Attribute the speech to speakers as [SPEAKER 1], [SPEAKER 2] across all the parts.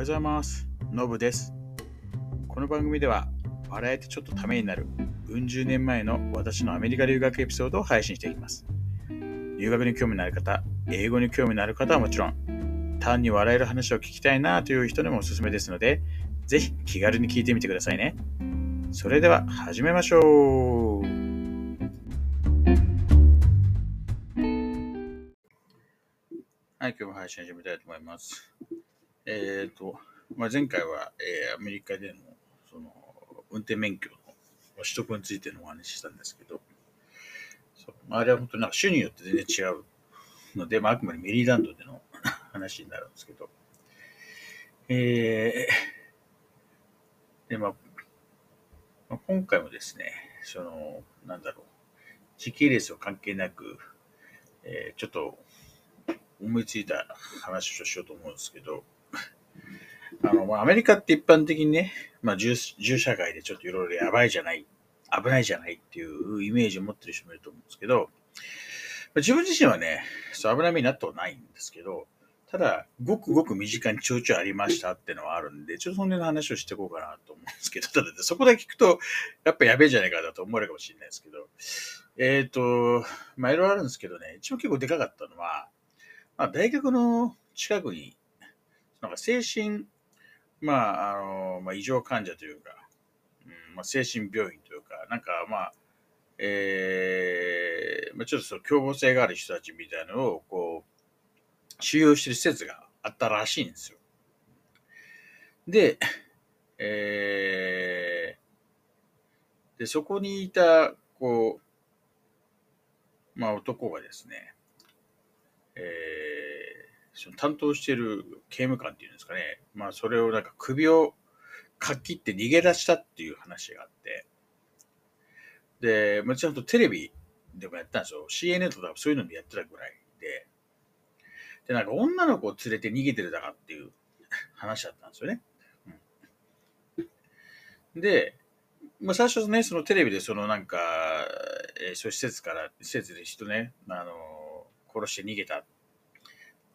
[SPEAKER 1] はようございます。のぶです。この番組では、笑えてちょっとためになる、うん十年前の私のアメリカ留学エピソードを配信していきます。留学に興味のある方、英語に興味のある方はもちろん、単に笑える話を聞きたいなという人にもおすすめですので、ぜひ気軽に聞いてみてくださいね。それでは始めましょう。はい、今日も配信始めたいと思います。えっ、と、まあ、前回は、えーアメリカでのその運転免許の取得についてのお話ししたんですけど、そうまあ、あれは本当になんか州によって全然違うので、まあ、あくまでメリーランドでの 話になるんですけど、えーでまあまあ、今回もですね、その、なんだろう、時系列は関係なく、えーちょっと思いついた話をしようと思うんですけど、あの、まあ、アメリカって一般的にね、まあ、銃銃社会でちょっといろいろやばいじゃない、危ないじゃないっていうイメージを持ってる人もいると思うんですけど、まあ自分自身はね、そう危ない目になったことないんですけど、ただ、ごくごく身近にちょいちょいありましたっていうのはあるんで、ちょっとそんな話をしていこうかなと思うんですけど、ただ、そこだけ聞くと、やっぱやべえじゃないかだと思われるかもしれないですけど、えっ、と、まあ、いろいろあるんですけどね、一応結構でかかったのは、まあ、大学の近くに、なんか精神、まあ、あの、まあ、異常患者というか、うんまあ、精神病院というか、なんかまあ、えーまあ、ちょっとその凶暴性がある人たちみたいなのを、こう、収容してる施設があったらしいんですよ。で、えーで、そこにいた、こう、まあ男がですね、えーその担当している刑務官っていうんですかね、まあそれをなんか首をかっ切って逃げ出したっていう話があって、で、まあ、ちゃんとテレビでもやったんですよ。CNN とかそういうのでやってたぐらいで、で、なんか女の子を連れて逃げてるだかっていう 話だったんですよね。うんで、まあ、最初ね、そのテレビでそのなんか、えーそういう施設から、施設で人ね、あの殺して逃げた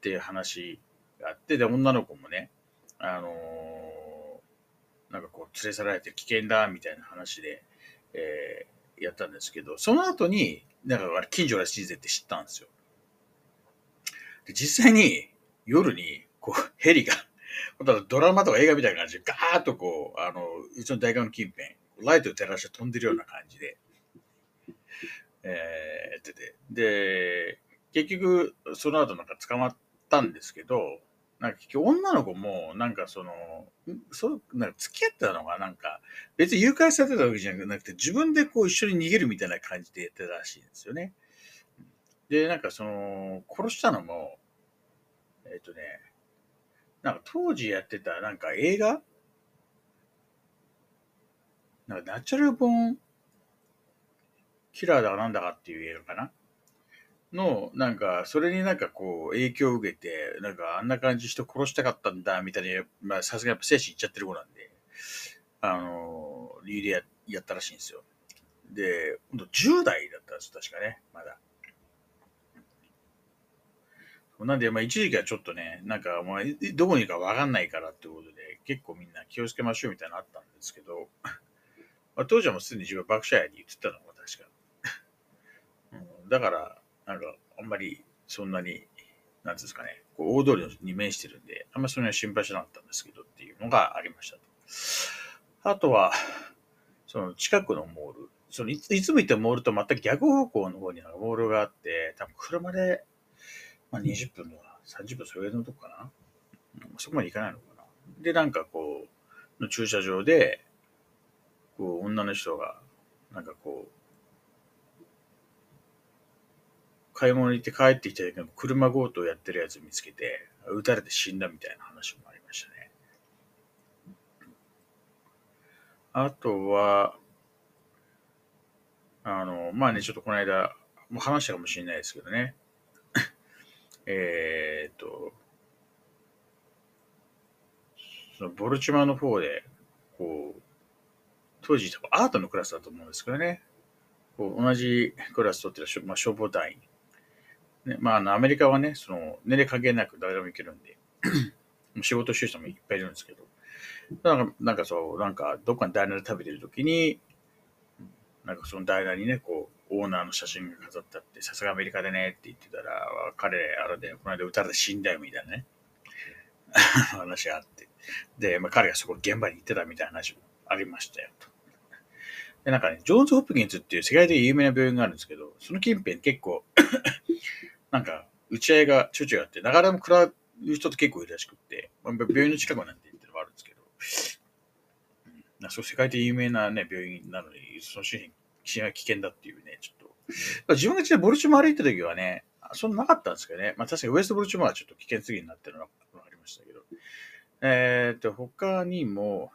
[SPEAKER 1] っていう話があって、で、女の子もね、あのーなんかこう、連れ去られて危険だ、みたいな話で、えーやったんですけど、その後に、なんかあれ、近所らしいぜって知ったんですよ。で、実際に、夜に、こう、ヘリが、ドラマとか映画みたいな感じで、ガーッとこう、あの、うちの大学の近辺、ライトを照らして飛んでるような感じで、えーやってて。で、結局、その後なんか捕まってたんですけど、なんか結局女の子も、なんかその、そう、なんか付き合ってたのが、なんか、別に誘拐されてたわけじゃなくて、自分でこう一緒に逃げるみたいな感じでやってたらしいんですよね。で、なんかその、殺したのも、えっ、とね、なんか当時やってたなんか映画？なんかナチュラルボーンキラーだかなんだかっていう映画かな？の、なんか、それになんかこう、影響を受けて、なんかあんな感じ人殺したかったんだ、みたいな、まあさすがやっぱ精神いっちゃってる子なんで、あの、理由でややったらしいんですよ。で、ほんと10代だったんです、確かね、まだ。なんで、まあ一時期はちょっとね、なんか、まあ、どこにいるかわかんないからってことで、結構みんな気をつけましょうみたいなのあったんですけど、まあ、当時はもうすでに自分は爆笑やに言ってたのが確か。うん、だから、なんか、あんまりそんなに、なんですかね、こう大通りに面してるんで、あんまりそんなに心配しなかったんですけどっていうのがありましたと。あとは、その近くのモール、そのいついつも行ったモールと全く逆方向の方にモールがあって、多分車で、まあ、20分とか30分それぐらいのとこかな。そこまで行かないのかな。で、なんかこう、の駐車場で、こう、女の人が、なんかこう、買い物に行って帰ってきた時に車強盗やってるやつ見つけて、撃たれて死んだみたいな話もありましたね。あとは、あの、まあね、ちょっとこの間、もう話したかもしれないですけどね。えっと、そのボルチマの方で、こう、当時多分アートのクラスだと思うんですけどね。こう同じクラス取ってる、まあ、消防隊員。ね、まあ、あの、アメリカはね、その、年齢関係なく誰でも行けるんで、仕事してる人もいっぱいいるんですけど、なんか、なんかそう、なんか、どっかのダイナーで食べてる時に、なんかそのダイナーにね、こう、オーナーの写真が飾ってあって、さすがアメリカでねって言ってたら、彼、あれで、この間撃たれて死んだよみたいなね、話があって。で、まあ、彼がそこ現場に行ってたみたいな話もありましたよと。で、なんかね、ジョーンズ・ホップキンズっていう世界的に有名な病院があるんですけど、その近辺結構なんか、撃ち合いがちょいちょいあって、流れ弾食らう人って結構いるらしくって、まあ、病院の近くなんて言ってるのもあるんですけど、うん、そう世界的に有名なね、病院なのに、その周辺、危険だっていうね、ちょっと、自分がボルチモ歩いた時はね、そんななかったんですけどね、まあ確かにウエストボルチモはちょっと危険すぎになってるのがありましたけど、えー、っと、他にも、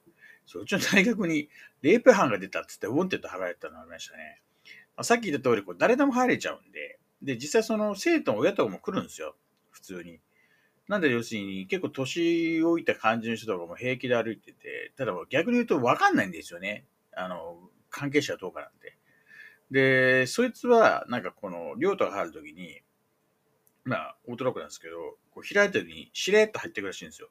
[SPEAKER 1] そう、うちの大学にレイプ犯が出たっつって、ウォンテッド貼られたのがありましたね。まあ、さっき言った通り、こう誰でも入れちゃうんで、で、実際その生徒の親とかも来るんですよ。普通に。なんで要するに結構年老いた感じの人とかも平気で歩いてて、ただ逆に言うと分かんないんですよね。あの、関係者はどうかなんて。で、そいつはなんかこの寮とか入るときに、まあ、オートロックなんですけど、こう開いた時にしれっと入ってくるらしいんですよ。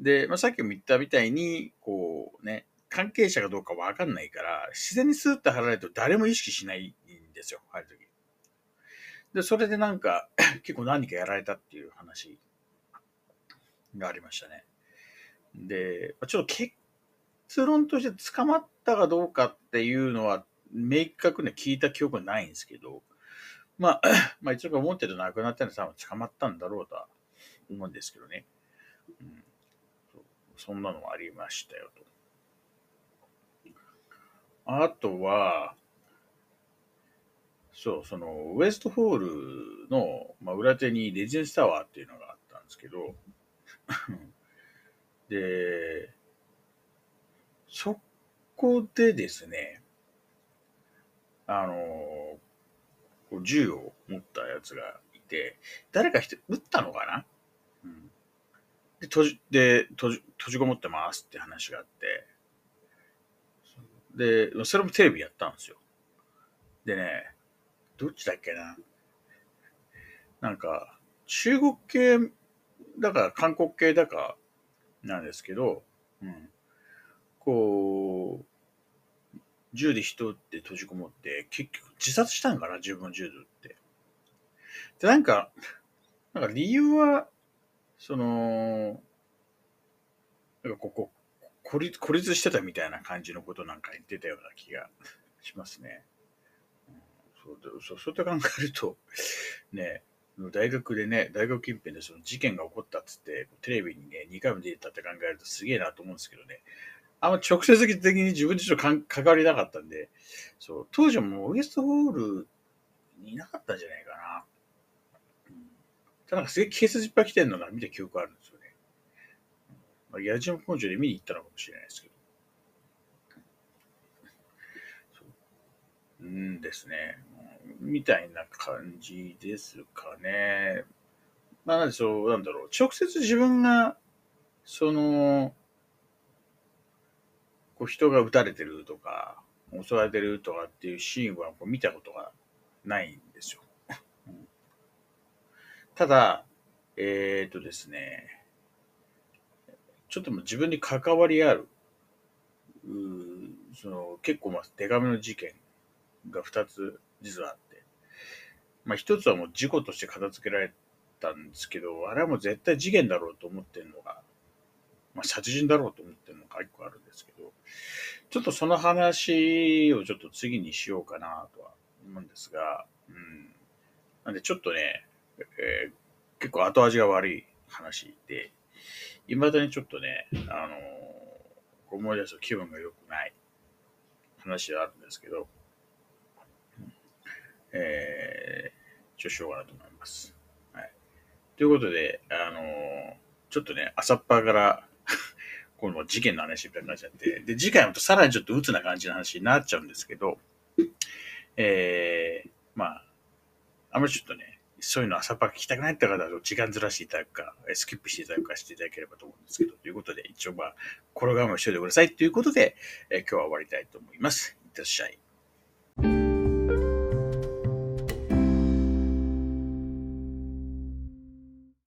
[SPEAKER 1] で、まあ、さっきも言ったみたいに、こうね、関係者かどうかわかんないから、自然にスーッと貼られると誰も意識しないんですよ、入るとき。で、それでなんか、結構何かやられたっていう話がありましたね。で、ちょっと結論として捕まったかどうかっていうのは、明確に聞いた記憶はないんですけど、まあ、まあ一応思ってると亡くなったのは多分捕まったんだろうとは思うんですけどね。うんそんなのもありましたよと。あとは、そう、その、ウエストホールの、まあ、裏手にレジェンスタワーっていうのがあったんですけど、で、そこでですね、あの、銃を持ったやつがいて、誰か人撃ったのかな？うんで、閉じ、で、閉じ、閉じこもってますって話があって、で、それもテレビやったんですよ。でね、どっちだっけな？なんか、中国系だから韓国系だかなんですけど、うん。こう、銃で人って閉じこもって、結局自殺したんかな、自分銃で撃って。で、なんか、なんか理由は、その、なんかここ、孤立してたみたいな感じのことなんか言ってたような気がしますね。そうそうそうと考えると、ね、大学でね、大学近辺でその事件が起こったっつって、テレビにね、2回も出てたって考えるとすげえなと思うんですけどね。あんま直接的に自分自身関わりなかったんで、そう、当時はもうウエストホールにいなかったんじゃないかな。ただなんかすげえ警察いっぱい来てるのが見た記憶あるんですよね。まあ、矢島根性で見に行ったのかもしれないですけど。うんですね。みたいな感じですかね。まあ、なんでそう、なんだろう。直接自分が、その、こう人が撃たれてるとか、襲われてるとかっていうシーンはこう見たことがないんですよ。ただ、えっ、ー、とですね、ちょっとも自分に関わりある、その結構まあ手紙の事件が2つ実はあって、まあ1つはもう事故として片付けられたんですけど、あれはもう絶対事件だろうと思ってるのが、まあ殺人だろうと思ってるのが1個あるんですけど、ちょっとその話をちょっと次にしようかなとは思うんですが、うん。なんでちょっとね、えー、結構後味が悪い話で、未だにちょっとね、あのー、思い出すと気分が良くない話はあるんですけど、えー、ちょっとしようかなと思います。はい。ということで、あのー、ちょっとね、朝っぱから この事件の話みたいになっちゃって、で、次回もさらにちょっと鬱な感じの話になっちゃうんですけど、えー、まあ、あんまりちょっとね、そういうの朝っぱ聞きたくないって方は時間ずらしていただくか、スキップしていただくかしていただければと思うんですけど、ということで、一応まあ、心構えをしておいてくださいということで、えー、今日は終わりたいと思います。いってらっしゃい。